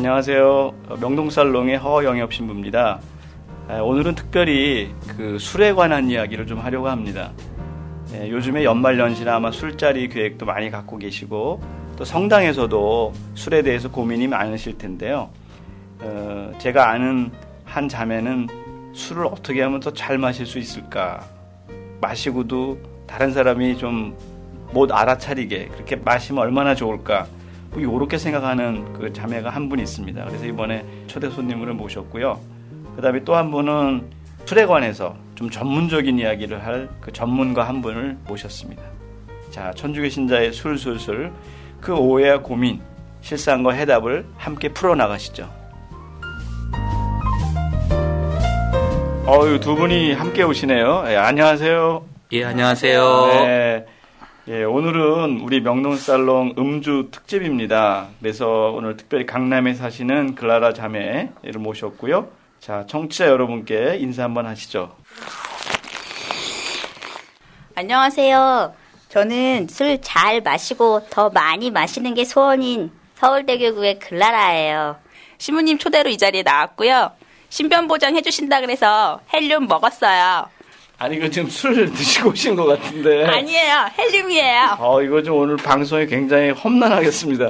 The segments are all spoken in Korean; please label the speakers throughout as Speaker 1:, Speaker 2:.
Speaker 1: 안녕하세요. 명동살롱의 허영엽 신부입니다. 오늘은 특별히 그 술에 관한 이야기를 좀 하려고 합니다. 예, 요즘에 연말연시나 아마 술자리 계획도 많이 갖고 계시고 또 성당에서도 술에 대해서 고민이 많으실 텐데요. 어, 제가 아는 한 자매는 술을 어떻게 하면 더 잘 마실 수 있을까? 마시고도 다른 사람이 좀 못 알아차리게 그렇게 마시면 얼마나 좋을까? 뭐 이렇게 생각하는 그 자매가 한 분 있습니다. 그래서 이번에 초대 손님으로 모셨고요. 그 다음에 또 한 분은 술에 관해서 좀 전문적인 이야기를 할 그 전문가 한 분을 모셨습니다. 자, 천주교 신자의 술술술 그 오해와 고민, 실상과 해답을 함께 풀어 나가시죠. 어유 두 분이 함께 오시네요. 예, 안녕하세요.
Speaker 2: 예, 안녕하세요. 네.
Speaker 1: 예, 오늘은 우리 명동살롱 음주 특집입니다. 그래서 오늘 특별히 강남에 사시는 글라라 자매를 모셨고요. 자, 청취자 여러분께 인사 한번 하시죠.
Speaker 3: 안녕하세요. 저는 술 잘 마시고 더 많이 마시는 게 소원인 서울대교구의 글라라예요.
Speaker 4: 신부님 초대로 이 자리에 나왔고요. 신변 보장 해주신다 그래서 헬륨 먹었어요.
Speaker 1: 아니 이거 지금 술 드시고 오신 것 같은데.
Speaker 4: 아니에요. 헬륨이에요.
Speaker 1: 어 이거 좀 오늘 방송이 굉장히 험난하겠습니다.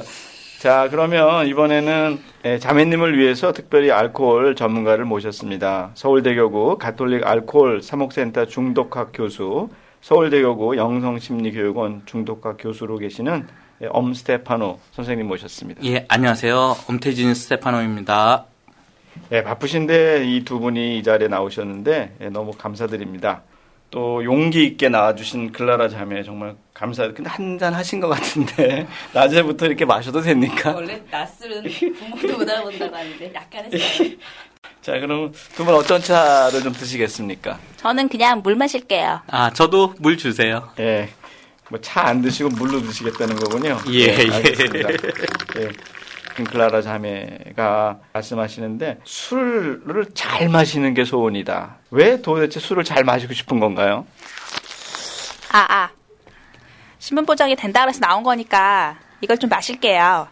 Speaker 1: 자 그러면 이번에는 예, 자매님을 위해서 특별히 알코올 전문가를 모셨습니다. 서울대교구 가톨릭 알코올 사목센터 중독학 교수, 서울대교구 영성심리교육원 중독학 교수로 계시는 예, 엄 스테파노 선생님 모셨습니다.
Speaker 2: 예, 안녕하세요. 엄태진 스테파노입니다.
Speaker 1: 네, 바쁘신데 이 두 분이 이 자리에 나오셨는데 네, 너무 감사드립니다. 또 용기 있게 나와주신 글라라 자매 정말 감사. 근데 한 잔 하신 것 같은데 낮에부터 이렇게 마셔도 됩니까?
Speaker 4: 원래 낮술은 부모도 못 알아본다고 하는데 약간 했어요.
Speaker 1: 자, 그럼 두 분 어떤 차를 좀 드시겠습니까?
Speaker 4: 저는 그냥 물 마실게요.
Speaker 2: 아, 저도 물 주세요.
Speaker 1: 예. 뭐 차 안 드시고 물로 드시겠다는 거군요.
Speaker 2: 예, 네,
Speaker 1: 알겠습니다. 예. 클라라 자매가 말씀하시는데 술을 잘 마시는 게 소원이다. 왜 도대체 술을 잘 마시고 싶은 건가요?
Speaker 4: 아, 아. 신문 보장이 된다 그래서 나온 거니까 이걸 좀 마실게요.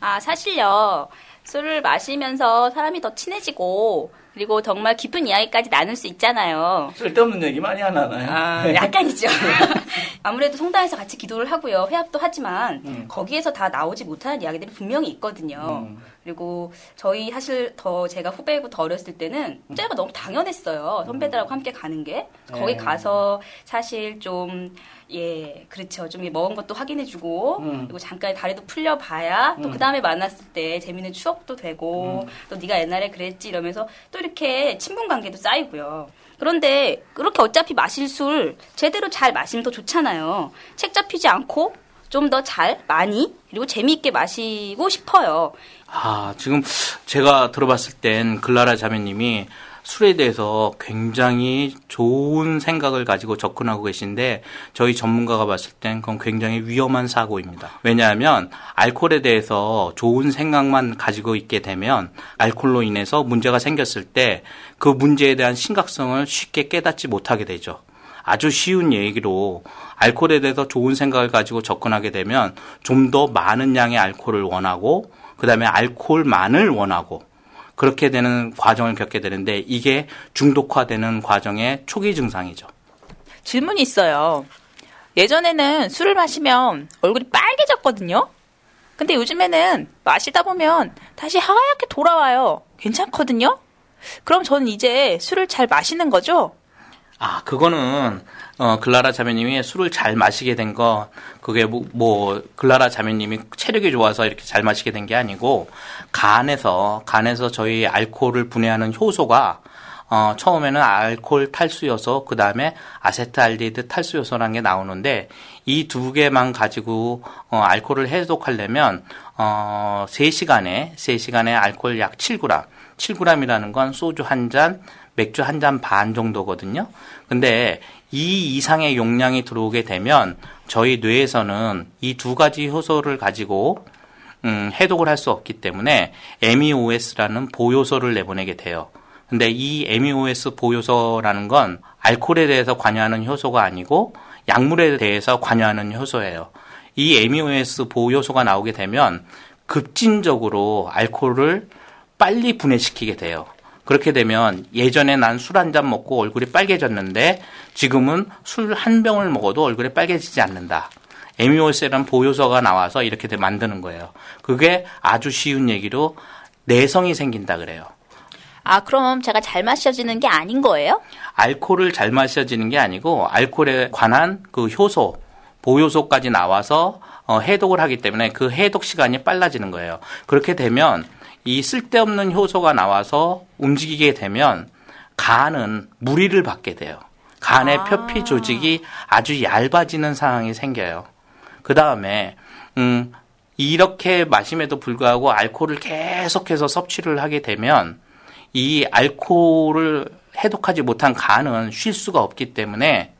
Speaker 4: 아, 사실요. 술을 마시면서 사람이 더 친해지고 그리고 정말 깊은 이야기까지 나눌 수 있잖아요.
Speaker 1: 쓸데없는 얘기 많이 안 하나요?
Speaker 4: 아, 약간이죠. 아무래도 성당에서 같이 기도를 하고요. 회합도 하지만 음. 거기에서 다 나오지 못하는 이야기들이 분명히 있거든요. 음. 그리고 저희 사실 더 제가 후배고 더 어렸을 때는 혼자가 너무 당연했어요. 선배들하고 함께 가는 게. 거기 네. 가서 사실 좀 예, 그렇죠. 좀 먹은 것도 확인해주고, 음. 그리고 잠깐 다리도 풀려봐야, 또그 음. 다음에 만났을 때 재밌는 추억도 되고, 음. 또 네가 옛날에 그랬지 이러면서 또 이렇게 친분 관계도 쌓이고요. 그런데 그렇게 어차피 마실 술 제대로 잘 마시면 더 좋잖아요. 책 잡히지 않고 좀 더 잘, 많이, 그리고 재미있게 마시고 싶어요.
Speaker 2: 아, 지금 제가 들어봤을 땐 글라라 자매님이 술에 대해서 굉장히 좋은 생각을 가지고 접근하고 계신데 저희 전문가가 봤을 땐 그건 굉장히 위험한 사고입니다. 왜냐하면 알코올에 대해서 좋은 생각만 가지고 있게 되면 알코올로 인해서 문제가 생겼을 때 그 문제에 대한 심각성을 쉽게 깨닫지 못하게 되죠. 아주 쉬운 얘기로 알코올에 대해서 좋은 생각을 가지고 접근하게 되면 좀 더 많은 양의 알코올을 원하고 그다음에 알코올만을 원하고 그렇게 되는 과정을 겪게 되는데 이게 중독화되는 과정의 초기 증상이죠.
Speaker 4: 질문이 있어요. 예전에는 술을 마시면 얼굴이 빨개졌거든요. 근데 요즘에는 마시다 보면 다시 하얗게 돌아와요. 괜찮거든요. 그럼 저는 이제 술을 잘 마시는 거죠?
Speaker 2: 아, 그거는 어, 글라라 자매님이 술을 잘 마시게 된 거, 그게 뭐, 뭐, 글라라 자매님이 체력이 좋아서 이렇게 잘 마시게 된 게 아니고, 간에서, 간에서 저희 알코올을 분해하는 효소가, 어, 처음에는 알코올 탈수요소, 그 다음에 아세트알디드 탈수요소라는 게 나오는데, 이 두 개만 가지고, 어, 알코올을 해독하려면, 어, 3시간에, 3시간에 알코올 약 7g, 7g이라는 건 소주 한 잔, 맥주 한 잔 반 정도거든요. 근데 이 이상의 용량이 들어오게 되면 저희 뇌에서는 이 두 가지 효소를 가지고 음, 해독을 할 수 없기 때문에 MEOS라는 보요소를 내보내게 돼요. 근데 이 MEOS 보요소라는 건 알코올에 대해서 관여하는 효소가 아니고 약물에 대해서 관여하는 효소예요. 이 MEOS 보요소가 나오게 되면 급진적으로 알코올을 빨리 분해시키게 돼요. 그렇게 되면 예전에 난 술 한 잔 먹고 얼굴이 빨개졌는데 지금은 술 한 병을 먹어도 얼굴이 빨개지지 않는다. 에미올세란 보효소가 나와서 이렇게 만드는 거예요. 그게 아주 쉬운 얘기로 내성이 생긴다 그래요.
Speaker 3: 아, 그럼 제가 잘 마셔지는 게 아닌 거예요?
Speaker 2: 알코올을 잘 마셔지는 게 아니고 알코올에 관한 그 효소, 보효소까지 나와서 어, 해독을 하기 때문에 그 해독 시간이 빨라지는 거예요. 그렇게 되면 이 쓸데없는 효소가 나와서 움직이게 되면 간은 무리를 받게 돼요. 간의
Speaker 3: 아.
Speaker 2: 표피 조직이 아주 얇아지는 상황이 생겨요. 그 다음에 음, 이렇게 마심에도 불구하고 알코올을 계속해서 섭취를 하게 되면 이 알코올을 해독하지 못한 간은 쉴 수가 없기 때문에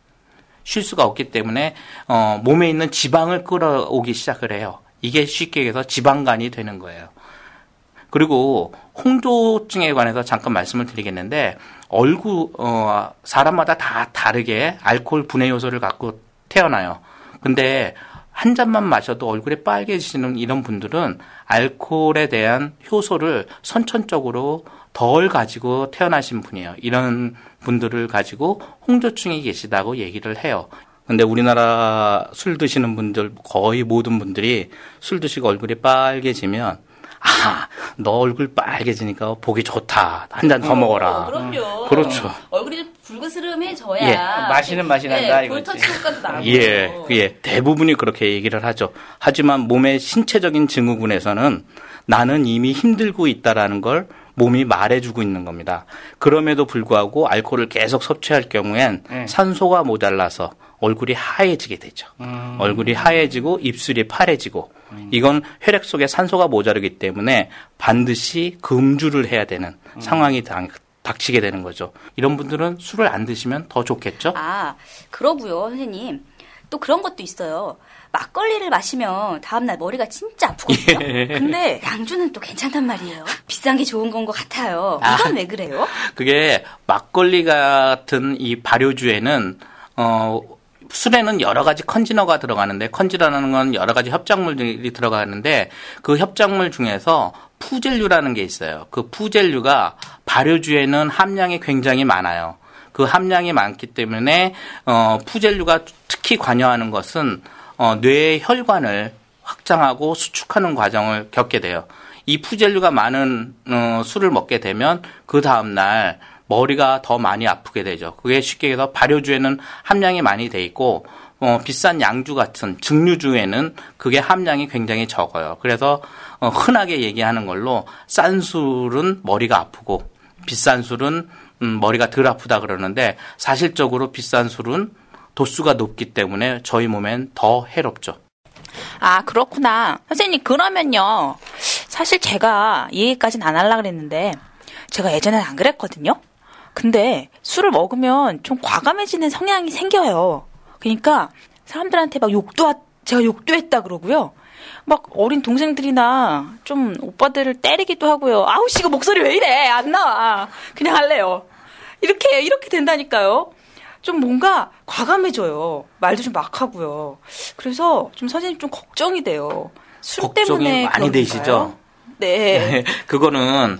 Speaker 2: 쉴 수가 없기 때문에 어, 몸에 있는 지방을 끌어오기 시작을 해요. 이게 쉽게 얘기해서 지방간이 되는 거예요. 그리고 홍조증에 관해서 잠깐 말씀을 드리겠는데 얼굴 어, 사람마다 다 다르게 알코올 분해 요소를 갖고 태어나요. 근데 한 잔만 마셔도 얼굴이 빨개지는 이런 분들은 알코올에 대한 효소를 선천적으로 덜 가지고 태어나신 분이에요. 이런 분들을 가지고 홍조증이 계시다고 얘기를 해요. 근데 우리나라 술 드시는 분들 거의 모든 분들이 술 드시고 얼굴이 빨개지면 아, 너 얼굴 빨개지니까 보기 좋다. 한 잔 더 먹어라.
Speaker 4: 어, 그럼요.
Speaker 2: 그렇죠.
Speaker 4: 얼굴이 좀 붉으스름해져야.
Speaker 2: 예,
Speaker 1: 마시는 맛이 난다,
Speaker 4: 네,
Speaker 1: 이거지.
Speaker 4: 볼터치 효과도 나고.
Speaker 2: 예, 예. 대부분이 그렇게 얘기를 하죠. 하지만 몸의 신체적인 증후군에서는 나는 이미 힘들고 있다라는 걸 몸이 말해주고 있는 겁니다. 그럼에도 불구하고 알코올을 계속 섭취할 경우엔
Speaker 1: 네.
Speaker 2: 산소가 모자라서 얼굴이 하얘지게 되죠.
Speaker 1: 음.
Speaker 2: 얼굴이 하얘지고 입술이 파래지고 이건 혈액 속에 산소가 모자르기 때문에 반드시 금주를 해야 되는
Speaker 1: 음.
Speaker 2: 상황이 닥- 닥치게 되는 거죠. 이런 분들은 술을 안 드시면 더 좋겠죠?
Speaker 4: 아, 그러고요, 선생님. 또 그런 것도 있어요. 막걸리를 마시면 다음날 머리가 진짜 아프거든요.
Speaker 2: 예.
Speaker 4: 근데 양주는 또 괜찮단 말이에요. 비싼 게 좋은 건 것 같아요. 이건 왜 그래요?
Speaker 2: 그게 막걸리 같은 이 발효주에는 어 술에는 여러 가지 컨지너가 들어가는데 컨지너라는 건 여러 가지 협작물들이 들어가는데 그 협작물 중에서 푸젤류라는 게 있어요. 그 푸젤류가 발효주에는 함량이 굉장히 많아요. 그 함량이 많기 때문에 어 푸젤류가 특히 관여하는 것은 어 뇌의 혈관을 확장하고 수축하는 과정을 겪게 돼요. 이 푸젤류가 많은 어, 술을 먹게 되면 그 다음 날 머리가 더 많이 아프게 되죠. 그게 쉽게 얘기해서 발효주에는 함량이 많이 돼 있고 어, 비싼 양주 같은 증류주에는 그게 함량이 굉장히 적어요. 그래서 어, 흔하게 얘기하는 걸로 싼 술은 머리가 아프고 비싼 술은 음, 머리가 덜 아프다 그러는데 사실적으로 비싼 술은 도수가 높기 때문에 저희 몸엔 더 해롭죠.
Speaker 5: 아, 그렇구나. 선생님, 그러면요. 사실 제가 이 얘기까지는 안 하려고 그랬는데, 제가 예전엔 안 그랬거든요? 근데 술을 먹으면 좀 과감해지는 성향이 생겨요. 그러니까 사람들한테 막 욕도, 하- 제가 욕도 했다 그러고요. 막 어린 동생들이나 좀 오빠들을 때리기도 하고요. 아우, 씨, 이거 목소리 왜 이래? 안 나와. 그냥 할래요. 이렇게, 이렇게 된다니까요. 좀 뭔가 과감해져요. 말도 좀 막 하고요. 그래서 좀 선생님 좀 걱정이 돼요. 술
Speaker 2: 걱정이
Speaker 5: 때문에
Speaker 2: 많이
Speaker 5: 그런가요?
Speaker 2: 되시죠?
Speaker 5: 네.
Speaker 2: 그거는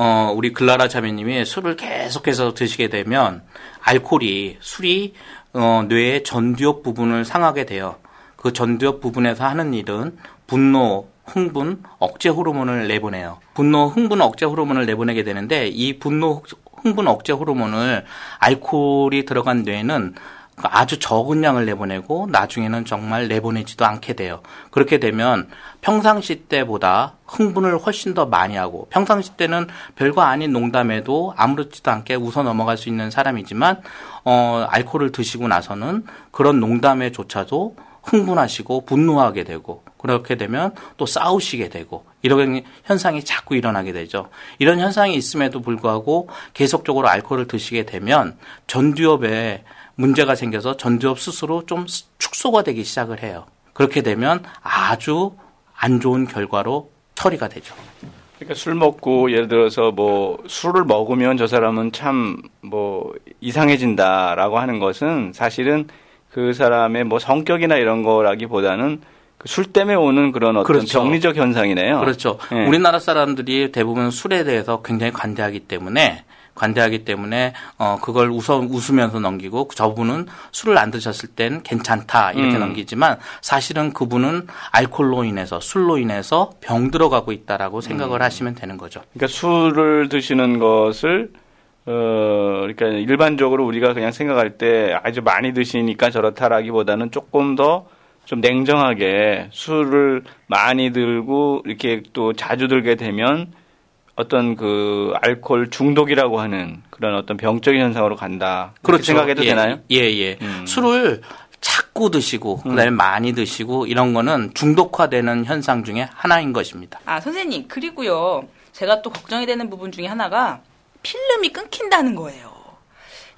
Speaker 2: 어 우리 글라라 자매님이 술을 계속해서 드시게 되면 알코올이 술이 어 뇌의 전두엽 부분을 상하게 돼요. 그 전두엽 부분에서 하는 일은 분노, 흥분, 억제 호르몬을 내보내요. 분노, 흥분, 억제 호르몬을 내보내게 되는데 이 분노, 흥분, 억제 호르몬을 알코올이 들어간 뇌는 아주 적은 양을 내보내고 나중에는 정말 내보내지도 않게 돼요. 그렇게 되면 평상시 때보다 흥분을 훨씬 더 많이 하고 평상시 때는 별거 아닌 농담에도 아무렇지도 않게 웃어 넘어갈 수 있는 사람이지만 어 알코올을 드시고 나서는 그런 농담에조차도 흥분하시고 분노하게 되고 그렇게 되면 또 싸우시게 되고 이런 현상이 자꾸 일어나게 되죠. 이런 현상이 있음에도 불구하고 계속적으로 알코올을 드시게 되면 전두엽에 문제가 생겨서 전두엽 스스로 좀 축소가 되기 시작을 해요. 그렇게 되면 아주 안 좋은 결과로 처리가 되죠.
Speaker 1: 그러니까 술 먹고 예를 들어서 뭐 술을 먹으면 저 사람은 참 뭐 이상해진다라고 하는 것은 사실은 그 사람의 뭐 성격이나 이런 거라기보다는 술 때문에 오는 그런 어떤
Speaker 2: 그렇죠.
Speaker 1: 병리적 현상이네요.
Speaker 2: 그렇죠.
Speaker 1: 예.
Speaker 2: 우리나라 사람들이 대부분 술에 대해서 굉장히 관대하기 때문에 관대하기 때문에 어 그걸 웃어 웃으면서 넘기고 저분은 술을 안 드셨을 땐 괜찮다 이렇게
Speaker 1: 음.
Speaker 2: 넘기지만 사실은 그분은 알코올로 인해서 술로 인해서 병 들어가고 있다라고 생각을 하시면 되는 거죠.
Speaker 1: 그러니까 술을 드시는 것을 어 그러니까 일반적으로 우리가 그냥 생각할 때 아주 많이 드시니까 저렇다라기보다는 조금 더 좀 냉정하게 술을 많이 들고 이렇게 또 자주 들게 되면 어떤 그 알코올 중독이라고 하는 그런 어떤 병적인 현상으로 간다. 그렇게 생각해도
Speaker 2: 예,
Speaker 1: 되나요?
Speaker 2: 예, 예.
Speaker 1: 음.
Speaker 2: 술을 자꾸 드시고 그다음에 많이 드시고 이런 거는 중독화되는 현상 중에 하나인 것입니다.
Speaker 5: 아, 선생님, 그리고요. 제가 또 걱정이 되는 부분 중에 하나가 필름이 끊긴다는 거예요.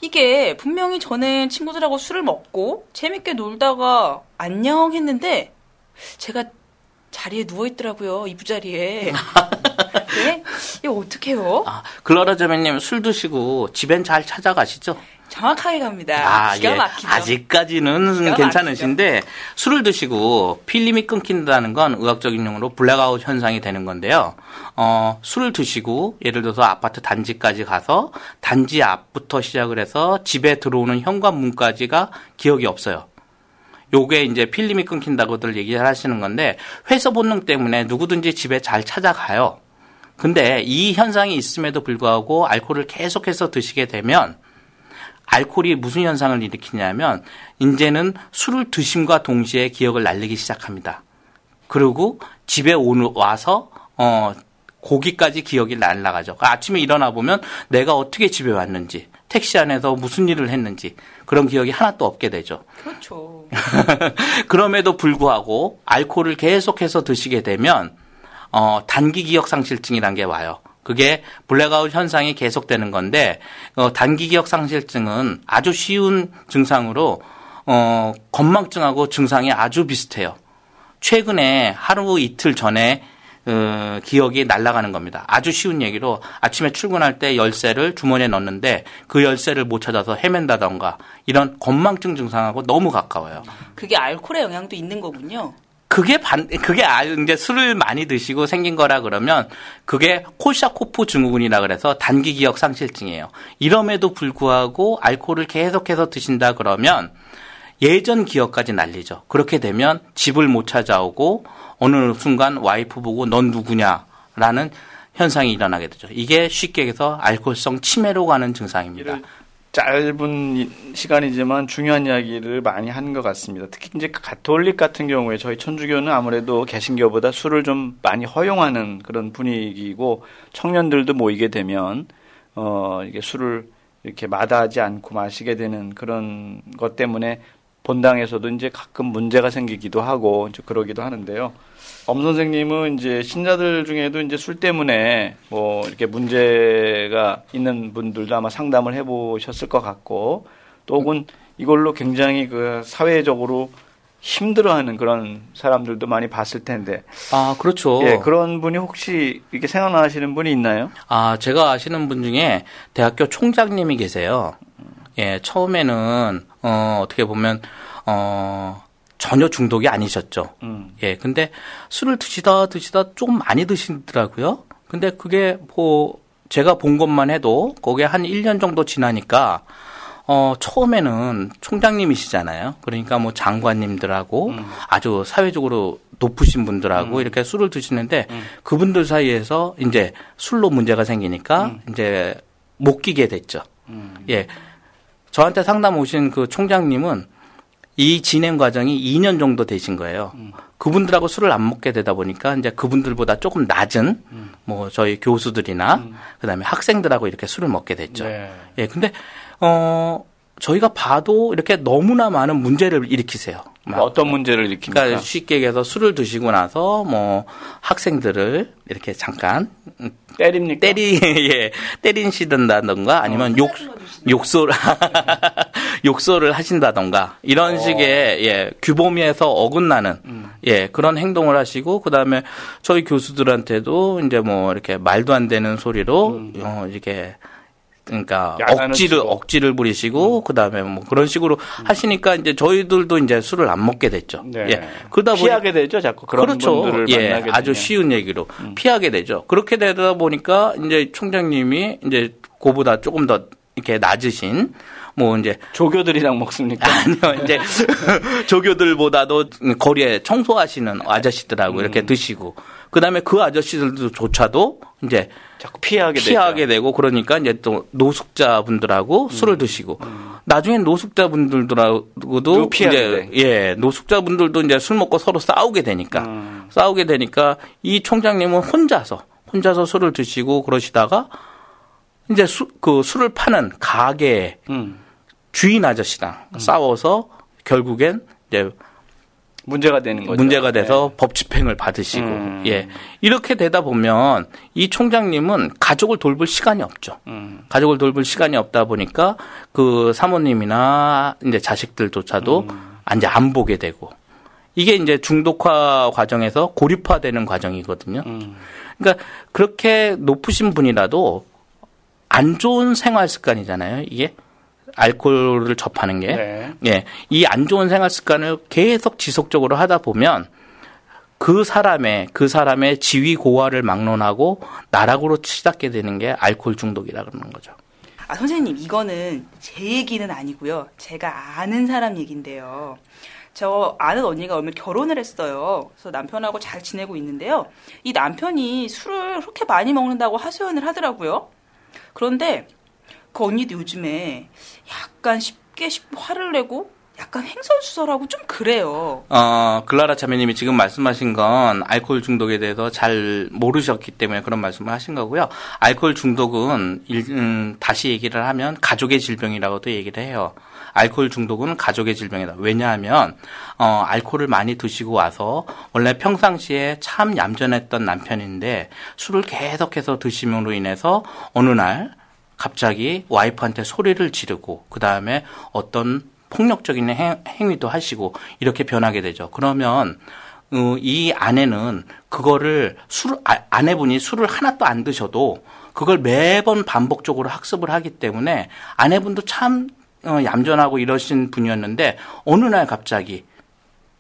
Speaker 5: 이게 분명히 저는 친구들하고 술을 먹고 재밌게 놀다가 안녕 했는데 제가 자리에 누워 있더라고요. 이부자리에. 네? 이거 어떡해요?
Speaker 2: 아, 글로리아 자매님 술 드시고 집엔 잘 찾아가시죠?
Speaker 5: 정확하게 갑니다.
Speaker 2: 아,
Speaker 5: 기가
Speaker 2: 예.
Speaker 5: 막히죠.
Speaker 2: 아직까지는 괜찮으신데 술을 드시고 필름이 끊긴다는 건 의학적인 용어로 블랙아웃 현상이 되는 건데요. 어, 술을 드시고 예를 들어서 아파트 단지까지 가서 단지 앞부터 시작을 해서 집에 들어오는 현관문까지가 기억이 없어요. 요게 이제 필름이 끊긴다고들 얘기를 하시는 건데 회서 본능 때문에 누구든지 집에 잘 찾아가요. 근데 이 현상이 있음에도 불구하고 알코올을 계속해서 드시게 되면 알코올이 무슨 현상을 일으키냐면 이제는 술을 드심과 동시에 기억을 날리기 시작합니다. 그리고 집에 오는 와서 어 거기까지 기억이 날라가죠. 아침에 일어나 보면 내가 어떻게 집에 왔는지, 택시 안에서 무슨 일을 했는지 그런 기억이 하나도 없게 되죠.
Speaker 5: 그렇죠.
Speaker 2: 그럼에도 불구하고 알코올을 계속해서 드시게 되면 어, 단기 기억 상실증이라는 게 와요. 그게 블랙아웃 현상이 계속되는 건데 어, 단기 기억 상실증은 아주 쉬운 증상으로 어, 건망증하고 증상이 아주 비슷해요. 최근에 하루 이틀 전에 어, 기억이 날아가는 겁니다. 아주 쉬운 얘기로 아침에 출근할 때 열쇠를 주머니에 넣는데 그 열쇠를 못 찾아서 헤맨다던가 이런 건망증 증상하고 너무 가까워요.
Speaker 5: 그게 알코올의 영향도 있는 거군요.
Speaker 2: 그게 반 그게 아 이제 술을 많이 드시고 생긴 거라 그러면 그게 콜샤코프 증후군이라 그래서 단기 기억 상실증이에요. 이럼에도 불구하고 알코올을 계속해서 드신다 그러면 예전 기억까지 날리죠. 그렇게 되면 집을 못 찾아오고 어느 순간 와이프 보고 넌 누구냐라는 현상이 일어나게 되죠. 이게 쉽게 해서 알코올성 치매로 가는 증상입니다.
Speaker 1: 짧은 이- 시간이지만 중요한 이야기를 많이 하는 것 같습니다. 특히 이제 가톨릭 같은 경우에 저희 천주교는 아무래도 개신교보다 술을 좀 많이 허용하는 그런 분위기고 청년들도 모이게 되면 어 이게 술을 이렇게 마다하지 않고 마시게 되는 그런 것 때문에 본당에서도 이제 가끔 문제가 생기기도 하고 이제 그러기도 하는데요. 엄 선생님은 이제 신자들 중에도 이제 술 때문에 뭐 이렇게 문제가 있는 분들도 아마 상담을 해보셨을 것 같고 또 혹은 이걸로 굉장히 그 사회적으로 힘들어하는 그런 사람들도 많이 봤을 텐데
Speaker 2: 아 그렇죠.
Speaker 1: 예 그런 분이 혹시 이렇게 생각나시는 분이 있나요?
Speaker 2: 아, 제가 아시는 분 중에 대학교 총장님이 계세요. 예, 처음에는, 어, 어떻게 보면, 어, 전혀 중독이 아니셨죠.
Speaker 1: 음.
Speaker 2: 예, 근데 술을 드시다 드시다 조금 많이 드시더라고요. 근데 그게 뭐, 제가 본 것만 해도 거기에 한 1년 정도 지나니까, 어, 처음에는 총장님이시잖아요. 그러니까 뭐 장관님들하고 아주 사회적으로 높으신 분들하고 이렇게 술을 드시는데 그분들 사이에서 이제 술로 문제가 생기니까 이제 못 끼게 됐죠. 예. 저한테 상담 오신 그 총장님은 이 진행 과정이 2년 정도 되신 거예요. 그분들하고 술을 안 먹게 되다 보니까 이제 그분들보다 조금 낮은 뭐 저희 교수들이나 그다음에 학생들하고 이렇게 술을 먹게 됐죠.
Speaker 1: 네.
Speaker 2: 예, 근데 어 저희가 봐도 이렇게 너무나 많은 문제를 일으키세요. 막
Speaker 1: 어떤 문제를 일으킵니까?
Speaker 2: 그러니까 쉽게 얘기해서 술을 드시고 나서 뭐 학생들을 이렇게 잠깐
Speaker 1: 때립니까?
Speaker 2: 때리 예 때린시든다던가 아니면 욕 욕설 욕설을 하신다던가 이런 식의 예 규범에서 어긋나는 예 그런 행동을 하시고 그다음에 저희 교수들한테도 이제 뭐 이렇게 말도 안 되는 소리로 어 이렇게 그러니까 억지를
Speaker 1: 치고.
Speaker 2: 억지를 부리시고 그다음에 뭐 그런 식으로 하시니까 이제 저희들도 이제 술을 안 먹게 됐죠.
Speaker 1: 네.
Speaker 2: 예. 그러다 보니
Speaker 1: 피하게 되죠, 자꾸 그런
Speaker 2: 그렇죠.
Speaker 1: 분들을
Speaker 2: 예,
Speaker 1: 만나게 되면. 음.
Speaker 2: 아주 쉬운 얘기로 피하게 되죠. 그렇게 되다 보니까 이제 총장님이 이제 그보다 조금 더 이렇게 낮으신 뭐 이제
Speaker 1: 조교들이랑 먹습니까?
Speaker 2: 아니요 이제 조교들보다도 거리에 청소하시는 아저씨들하고
Speaker 1: 음.
Speaker 2: 이렇게 드시고 그다음에 그 아저씨들조차도 이제
Speaker 1: 자꾸 피하게
Speaker 2: 피하게
Speaker 1: 되죠.
Speaker 2: 되고 그러니까 이제 또 노숙자분들하고
Speaker 1: 음.
Speaker 2: 술을 드시고 나중에 노숙자분들하고도 이제 예 노숙자분들도 이제 술 먹고 서로 싸우게 되니까
Speaker 1: 음.
Speaker 2: 싸우게 되니까 이 총장님은 혼자서 혼자서 술을 드시고 그러시다가 이제 수, 그 술을 파는 가게
Speaker 1: 음.
Speaker 2: 주인 아저씨랑 싸워서 결국엔 이제
Speaker 1: 문제가 되는 거죠.
Speaker 2: 문제가 돼서
Speaker 1: 네.
Speaker 2: 법 집행을 받으시고
Speaker 1: 음.
Speaker 2: 예 이렇게 되다 보면 이 총장님은 가족을 돌볼 시간이 없죠.
Speaker 1: 음.
Speaker 2: 가족을 돌볼 시간이 없다 보니까 그 사모님이나 이제 자식들조차도
Speaker 1: 음.
Speaker 2: 이제 안 보게 되고 이게 이제 중독화 과정에서 고립화되는 과정이거든요.
Speaker 1: 음.
Speaker 2: 그러니까 그렇게 높으신 분이라도 안 좋은 생활 습관이잖아요. 이게 알코올을 접하는 게.
Speaker 1: 네.
Speaker 2: 예, 이 안 좋은 생활 습관을 계속 지속적으로 하다 보면 그 사람의 그 사람의 지위 고하를 막론하고 나락으로 치닫게 되는 게 알코올 중독이라 그러는 거죠.
Speaker 5: 아, 선생님, 이거는 제 얘기는 아니고요. 제가 아는 사람 얘기인데요. 저 아는 언니가 얼마 결혼을 했어요. 그래서 남편하고 잘 지내고 있는데요. 이 남편이 술을 그렇게 많이 먹는다고 하소연을 하더라고요. 그런데 그 언니도 요즘에 약간 쉽게 쉽 화를 내고 약간 횡설수설하고 좀 그래요.
Speaker 2: 어, 글라라 자매님이 지금 말씀하신 건 알코올 중독에 대해서 잘 모르셨기 때문에 그런 말씀을 하신 거고요. 알코올 중독은 일- 음, 다시 얘기를 하면 가족의 질병이라고도 얘기를 해요. 알코올 중독은 가족의 질병이다. 왜냐하면 어, 알코올을 많이 드시고 와서 원래 평상시에 참 얌전했던 남편인데 술을 계속해서 드심으로 인해서 어느 날 갑자기 와이프한테 소리를 지르고 그 다음에 어떤 폭력적인 행, 행위도 하시고 이렇게 변하게 되죠. 그러면 어, 이 아내는 그거를 술 아, 아내분이 술을 하나도 안 드셔도 그걸 매번 반복적으로 학습을 하기 때문에 아내분도 참 어, 얌전하고 이러신 분이었는데 어느 날 갑자기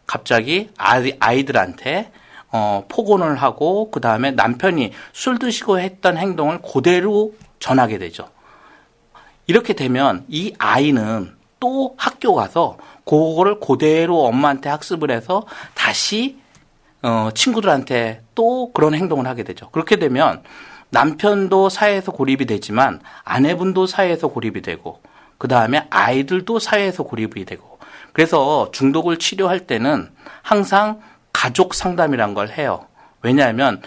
Speaker 2: 갑자기 아이, 아이들한테 어, 폭언을 하고 그 다음에 남편이 술 드시고 했던 행동을 그대로 전하게 되죠. 이렇게 되면 이 아이는 또 학교 가서 그거를 그대로 엄마한테 학습을 해서 다시 어, 친구들한테 또 그런 행동을 하게 되죠. 그렇게 되면 남편도 사회에서 고립이 되지만 아내분도 사회에서 고립이 되고 그 다음에 아이들도 사회에서 고립이 되고 그래서 중독을 치료할 때는 항상 가족 상담이란 걸 해요. 왜냐하면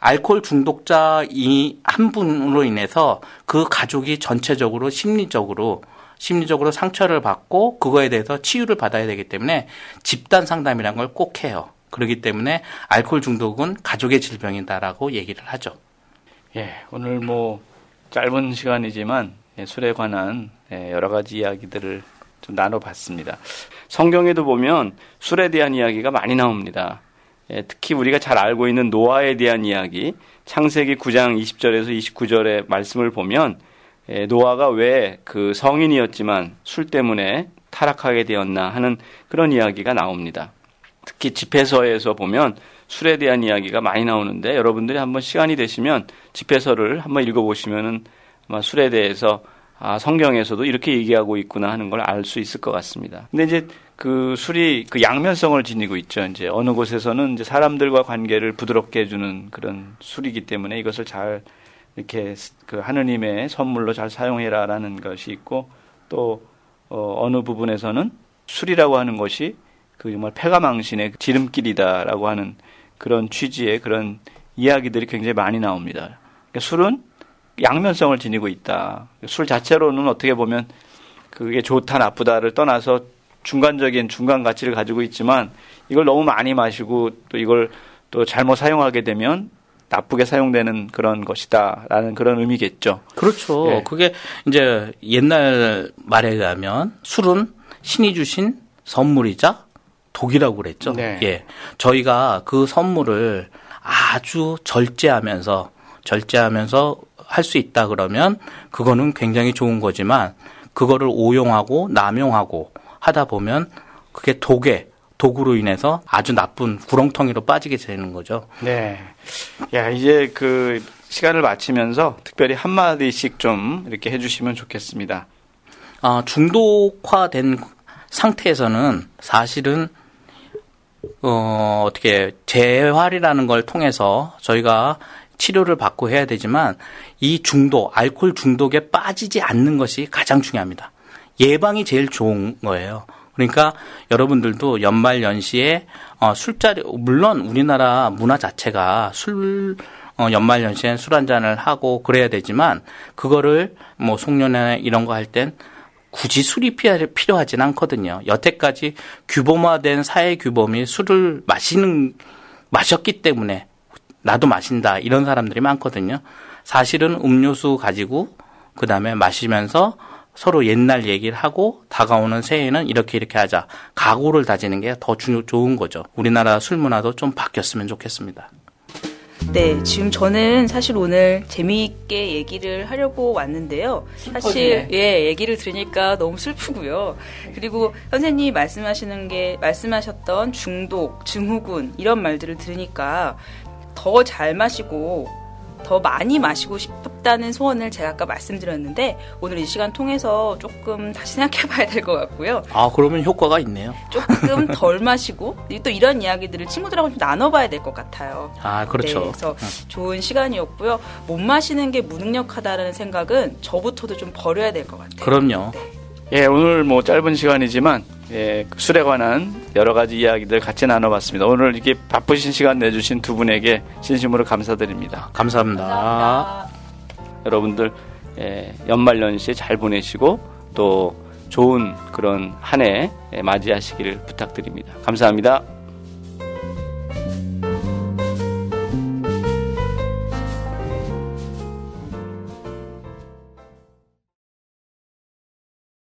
Speaker 2: 알코올 중독자 이 한 분으로 인해서 그 가족이 전체적으로 심리적으로 심리적으로 상처를 받고 그거에 대해서 치유를 받아야 되기 때문에 집단 상담이란 걸 꼭 해요. 그렇기 때문에 알코올 중독은 가족의 질병이다라고 얘기를 하죠.
Speaker 1: 예, 오늘 뭐 짧은 시간이지만 예, 술에 관한 예, 여러 가지 이야기들을 좀 나눠봤습니다. 성경에도 보면 술에 대한 이야기가 많이 나옵니다. 예, 특히 우리가 잘 알고 있는 노아에 대한 이야기, 창세기 9장 20절에서 29절의 말씀을 보면 예, 노아가 왜 그 성인이었지만 술 때문에 타락하게 되었나 하는 그런 이야기가 나옵니다. 특히 집회서에서 보면 술에 대한 이야기가 많이 나오는데 여러분들이 한번 시간이 되시면 집회서를 한번 읽어보시면은 아마 술에 대해서 아, 성경에서도 이렇게 얘기하고 있구나 하는 걸 알 수 있을 것 같습니다. 근데 이제 그 술이 그 양면성을 지니고 있죠. 이제 어느 곳에서는 이제 사람들과 관계를 부드럽게 해주는 그런 술이기 때문에 이것을 잘 이렇게 그 하느님의 선물로 잘 사용해라라는 것이 있고 또 어, 어느 부분에서는 술이라고 하는 것이 그 정말 패가망신의 지름길이다라고 하는 그런 취지의 그런 이야기들이 굉장히 많이 나옵니다. 그러니까 술은 양면성을 지니고 있다. 술 자체로는 어떻게 보면 그게 좋다 나쁘다를 떠나서 중간적인 중간 가치를 가지고 있지만 이걸 너무 많이 마시고 또 이걸 또 잘못 사용하게 되면 나쁘게 사용되는 그런 것이다라는 그런 의미겠죠.
Speaker 2: 그렇죠.
Speaker 1: 예.
Speaker 2: 그게 이제 옛날 말에 의하면 술은 신이 주신 선물이자 독이라고 그랬죠.
Speaker 1: 네.
Speaker 2: 예. 저희가 그 선물을 아주 절제하면서 절제하면서 할 수 있다 그러면 그거는 굉장히 좋은 거지만 그거를 오용하고 남용하고 하다 보면 그게 독에 도구로 인해서 아주 나쁜 구렁텅이로 빠지게 되는 거죠.
Speaker 1: 네. 야, 이제 그 시간을 마치면서 특별히 한마디씩 좀 이렇게 해주시면 좋겠습니다.
Speaker 2: 아, 중독화된 상태에서는 사실은 어, 어떻게 재활이라는 걸 통해서 저희가 치료를 받고 해야 되지만 이 중독, 알코올 중독에 빠지지 않는 것이 가장 중요합니다. 예방이 제일 좋은 거예요. 그러니까 여러분들도 연말 연시에 어, 술자리 물론 우리나라 문화 자체가 술 어, 연말 연시에 술한 잔을 하고 그래야 되지만 그거를 뭐 송년회 이런 거 할 땐 굳이 술이 필요하진 않거든요. 여태까지 규범화된 사회 규범이 술을 마시는 마셨기 때문에 나도 마신다 이런 사람들이 많거든요. 사실은 음료수 가지고 그 다음에 마시면서 서로 옛날 얘기를 하고 다가오는 새해에는 이렇게 이렇게 하자. 각오를 다지는 게 더 좋은 거죠. 우리나라 술 문화도 좀 바뀌었으면 좋겠습니다.
Speaker 5: 네, 지금 저는 사실 오늘 재미있게 얘기를 하려고 왔는데요. 사실 예, 얘기를 들으니까 너무 슬프고요. 그리고 선생님이 말씀하시는 게 말씀하셨던 중독, 증후군 이런 말들을 들으니까 더 잘 마시고 더 많이 마시고 싶다는 소원을 제가 아까 말씀드렸는데 오늘 이 시간 통해서 조금 다시 생각해 봐야 될 것 같고요.
Speaker 2: 아, 그러면 효과가 있네요.
Speaker 5: 조금 덜 마시고 또 이런 이야기들을 친구들하고 좀 나눠 봐야 될 것 같아요.
Speaker 2: 아, 그렇죠.
Speaker 5: 네, 그래서 좋은 시간이었고요. 못 마시는 게 무능력하다는 생각은 저부터도 좀 버려야 될 것 같아요.
Speaker 2: 그럼요.
Speaker 5: 네.
Speaker 1: 예, 오늘 뭐 짧은 시간이지만 예, 술에 관한 여러 가지 이야기들 같이 나눠봤습니다. 오늘 이렇게 바쁘신 시간 내주신 두 분에게 진심으로 감사드립니다.
Speaker 2: 감사합니다.
Speaker 4: 감사합니다.
Speaker 1: 여러분들 예, 연말 연시 잘 보내시고 또 좋은 그런 한 해 맞이하시기를 부탁드립니다. 감사합니다.